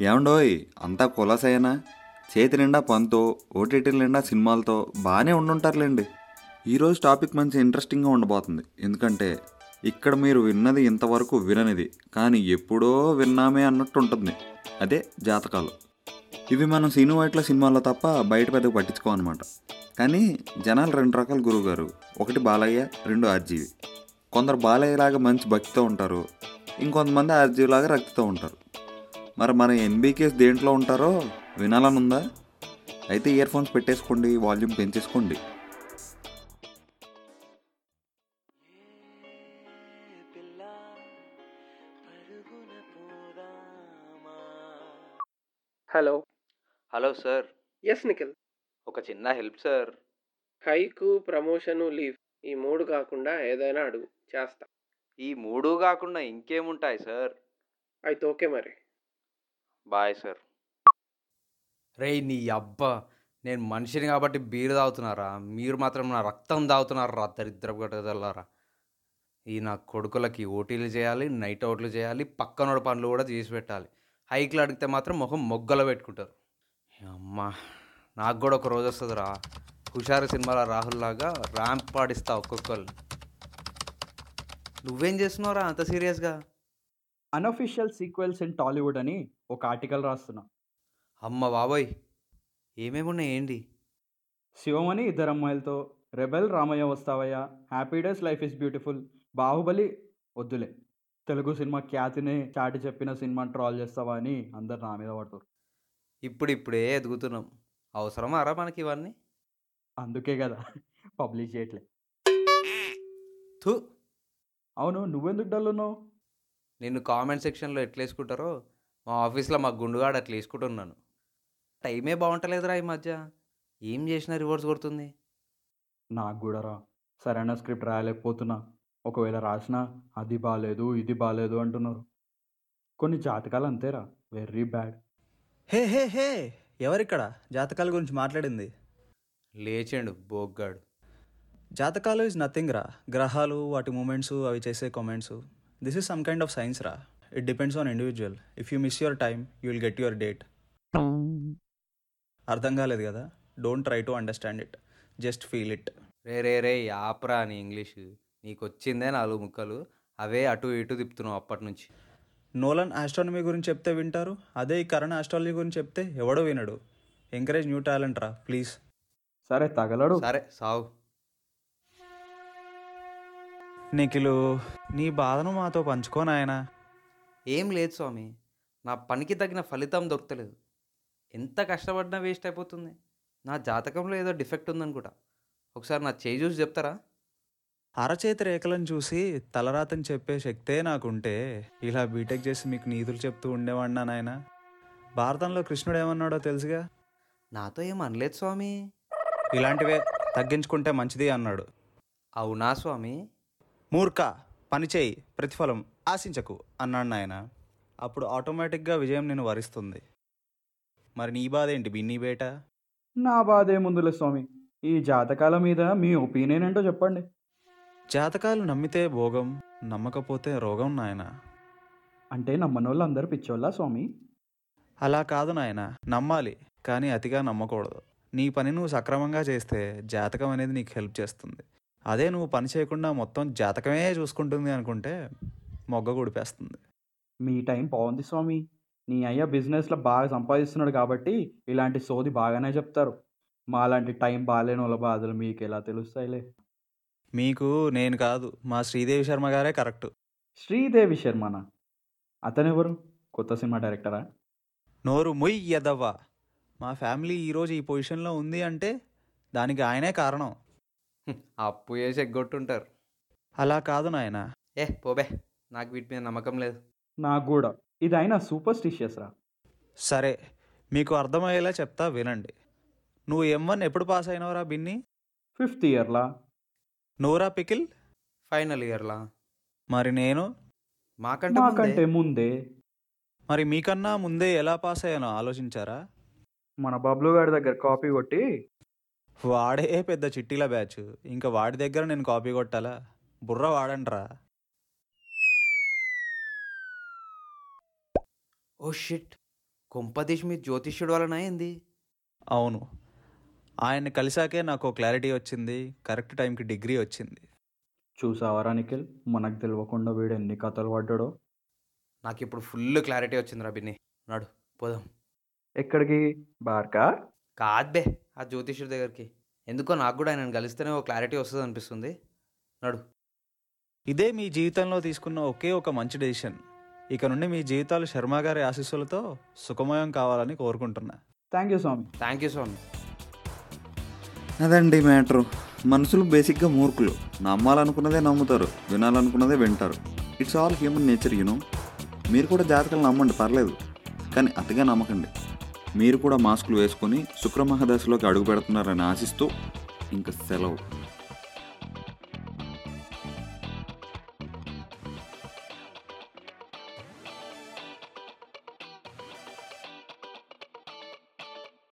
ఏమండోయ్ అంతా కులాసైనా? చేతి నిండా పనితో ఓటీటీల నిండా సినిమాలతో బాగానే ఉండుంటారులేండి. ఈరోజు టాపిక్ మంచి ఇంట్రెస్టింగ్గా ఉండబోతుంది. ఎందుకంటే ఇక్కడ మీరు విన్నది ఇంతవరకు విననిది కానీ ఎప్పుడో విన్నామే అన్నట్టు ఉంటుంది అదే జాతకాలు. ఇవి మనం సీను వైట్ల సినిమాల్లో తప్ప బయట పెద్దగా పట్టించుకోమన్నమాట కానీ జనాలు రెండు రకాల గురువుగారు. ఒకటి బాలయ్య రెండు ఆర్జీవి. కొందరు బాలయ్యలాగా మంచి భక్తితో ఉంటారు. ఇంకొంతమంది ఆర్జీవిలాగా రక్తితో ఉంటారు. మరి మన ఎన్బీకేస్ దేంట్లో ఉంటారో వినాలని ఉందా అయితే ఇయర్ ఫోన్స్ పెట్టేసుకోండి volume పెంచేసుకోండి. Hello. Hello sir. Yes Nikhil ఒక చిన్న help sir. Haiku promotion leave. ఈ మూడు కాకుండా ఏదైనా అడుగు. చేస్తా. ఈ మూడు కాకుండా ఇంకేముంటాయి సార్? అయితే ఓకే మరి. Bye sir. రేయ్ నీ అబ్బా! నేను మనిషిని కాబట్టి బీరు తాగుతున్నారా? మీరు మాత్రం నా రక్తం తాగుతున్నారా దరిద్రపు గట్టదల్లారా ఈ నా కొడుకులకి ఓటీలు చేయాలి నైట్ అవుట్లు చేయాలి పక్కనోడి పనులు కూడా చేసి పెట్టాలి. హైక్లు అడిగితే మాత్రం ముఖం మొగ్గలు పెట్టుకుంటారు. అమ్మా! నాకు కూడా ఒక రోజు వస్తుందిరా. హుషారు సినిమాల రాహుల్ లాగా ర్యాంప్ పాడిస్తా ఒక్కొక్కరు నువ్వేం చేస్తున్నావురా అంత సీరియస్గా? అన్అఫీషియల్ సీక్వెల్స్ ఇన్ టాలీవుడ్ అని ఒక ఆర్టికల్ రాస్తున్నా. అమ్మ బాబోయ్! ఏమేమి ఉన్నాయి ఏంటి? శివం అని ఇద్దరు అమ్మాయిలతో Rebel Ramayya Vasthavayya Happy Days Life is Beautiful Baahubali వద్దులే తెలుగు సినిమా ఖ్యాతిని చాటి చెప్పిన సినిమా ట్రాల్ చేస్తావా అని అందరు నా మీద పడతారు. ఇప్పుడిప్పుడే ఎదుగుతున్నాం. అవసరమారా మనకి ఇవన్నీ? అందుకే కదా పబ్లిష్ చేయట్లే. థూ! అవును నువ్వెందుకు డల్ ఉన్నావు? నిన్ను కామెంట్ సెక్షన్లో ఎట్లా వేసుకుంటారో మా ఆఫీస్లో మా గుండుగాడు అట్లా వేసుకుంటున్నాను. టైమే బాగుంటలేదురా ఈ మధ్య. ఏం చేసినా రివర్స్ కొడుతుంది. నాకు కూడా రా. సరైన స్క్రిప్ట్ రాయలేకపోతున్నా. ఒకవేళ రాసినా అది బాగాలేదు ఇది బాగాలేదు అంటున్నారు. కొన్ని జాతకాలు అంతేరా. Very bad. Hey hey hey! ఎవరిక్కడ? జాతకాల గురించి మాట్లాడింది. లేచిండు బోగ్గాడు. జాతకాలు ఇస్ నథింగ్ రా. గ్రహాలు వాటి మూమెంట్స్ అవి చేసే comments. This is some kind of science రా it depends on individual if you miss your time you will get your date అర్థం కాలేదు కదా? Don't try to understand it just feel it రే రే రే యాప్రా అని ఇంగ్లీష్. నీకు వచ్చిందే నాలుగు ముక్కలు. అవే అటు ఇటు తిప్పుతున్నావు అప్పటి నుంచి. నోలన్ ఆస్ట్రానమీ గురించి చెప్తే వింటారు. అదే ఈ కరెంట్ ఆస్ట్రాలజీ గురించి చెప్తే ఎవడో వినడు. ఎంకరేజ్ న్యూ టాలెంట్ రా ప్లీజ్ సరే తగలడు. సరే సావు. నిఖిలు నీ బాధను మాతో పంచుకో నాయనా. ఏం లేదు స్వామి. నా పనికి తగిన ఫలితం దొరకలేదు. ఎంత కష్టపడినా వేస్ట్ అయిపోతుంది. నా జాతకంలో ఏదో డిఫెక్ట్ ఉందనుకుంటా. ఒకసారి నా చేయి చూసి చెప్తారా? అరచేతి రేఖలను చూసి తలరాతని చెప్పే శక్తే నాకుంటే ఇలా బీటెక్ చేసి మీకు నీతులు చెప్తూ ఉండేవాడినా నాయన? భారతంలో కృష్ణుడు ఏమన్నాడో తెలుసుగా? నాతో ఏం అనలేదు స్వామి. ఇలాంటివే తగ్గించుకుంటే మంచిది అన్నాడు. అవునా స్వామి? మూర్ఖ! పని చేయి ప్రతిఫలం ఆశించకు అన్నాడు నాయన. అప్పుడు ఆటోమేటిక్గా విజయం నేను వరిస్తుంది. మరి నీ బాధ ఏంటి బిన్నీ బేట? నా బాధ ఏముందిలే స్వామి. ఈ జాతకాల మీద మీ ఒపీనియన్ ఏంటో చెప్పండి. జాతకాలు నమ్మితే భోగం నమ్మకపోతే రోగం నాయన. అంటే నమ్మనోళ్ళు అందరు పిచ్చోళ్ళా స్వామి? అలా కాదు నాయన. నమ్మాలి కానీ అతిగా నమ్మకూడదు. నీ పని నువ్వు సక్రమంగా చేస్తే జాతకం అనేది నీకు హెల్ప్ చేస్తుంది. అదే నువ్వు పని చేయకుండా మొత్తం జాతకమే చూసుకుంటుంది అనుకుంటే మొగ్గ గుడిపేస్తుంది మీ టైం బాగుంది స్వామి. నీ అయ్య బిజినెస్లో బాగా సంపాదిస్తున్నాడు కాబట్టి ఇలాంటి సోది బాగానే చెప్తారు. మాలాంటి టైం బాగాలేని వాళ్ళ బాధలు మీకు ఎలా తెలుస్తాయిలే? మీకు నేను కాదు మా శ్రీదేవి శర్మ గారే కరెక్ట్. శ్రీదేవి శర్మనా? అతనెవరు కొత్త సినిమా డైరెక్టరా? నోరు ముయ్ ఎదవ్వా మా ఫ్యామిలీ ఈరోజు ఈ పొజిషన్లో ఉంది అంటే దానికి ఆయనే కారణం. అప్పు చేసి ఎగ్గొట్టుంటారు అలా కాదు నాయన. ఏ పోబే. నాకు వీటి మీద నమ్మకం లేదు. నాకు కూడా. ఇది అయినా సూపర్ స్టిషియస్ రా. సరే మీకు అర్థమయ్యేలా చెప్తా వినండి. నువ్వు ఎం వన్ ఎప్పుడు పాస్ అయినవరా బిన్ని? ఫిఫ్త్ ఇయర్లా నోరా పికిల్? ఫైనల్ ఇయర్లా మరి నేను? మాకంటే మాకంటే ముందే ముందే. మరి మీకన్నా ముందే ఎలా పాస్ అయ్యానో ఆలోచించారా? మన బబ్లు గారి దగ్గర కాపీ కొట్టి వాడే పెద్ద చిట్టీల బ్యాచ్. ఇంకా వాడి దగ్గర నేను కాపీ కొట్టాలా? బుర్ర వాడంట్రా ఓ షిట్. కొంపదీష్ మీ జ్యోతిష్యుడు వలన ఏంది? అవును. ఆయన్ని కలిసాకే నాకు క్లారిటీ వచ్చింది. కరెక్ట్ టైంకి డిగ్రీ వచ్చింది. చూసావరా నిఖిల్? మనకు తెలియకుండా వీడు ఎన్ని కథలు పడ్డాడో. నాకు ఇప్పుడు ఫుల్ క్లారిటీ వచ్చిందిరా బిన్ని. నాడు పోదాం. ఎక్కడికి? బార్కా? కాద్బే ఆ జ్యోతిష్యుడి దగ్గరికి. ఎందుకో నాకు కూడా ఆయన కలిస్తేనే ఓ క్లారిటీ వస్తుంది అనిపిస్తుంది నడు. ఇదే మీ జీవితంలో తీసుకున్న ఒకే ఒక మంచి డెసిషన్. ఇక నుండి మీ జీవితాలు శర్మ గారి ఆశీస్సులతో సుఖమయం కావాలని కోరుకుంటున్నా. థ్యాంక్ యూ స్వామి. థ్యాంక్ యూ స్వామి. అదండి మ్యాటరు. మనుషులు బేసిక్గా మూర్ఖులు. నమ్మాలనుకున్నదే నమ్ముతారు. వినాలనుకున్నదే వింటారు. It's all human nature you know మీరు కూడా జాతకాలు నమ్మండి పర్లేదు. కానీ అతిగా నమ్మకండి. మీరు కూడా మాస్కులు వేసుకొని శుక్రమహదశలోకి అడుగు పెడుతున్నారని ఆశిస్తూ ఇంకా సెలవు.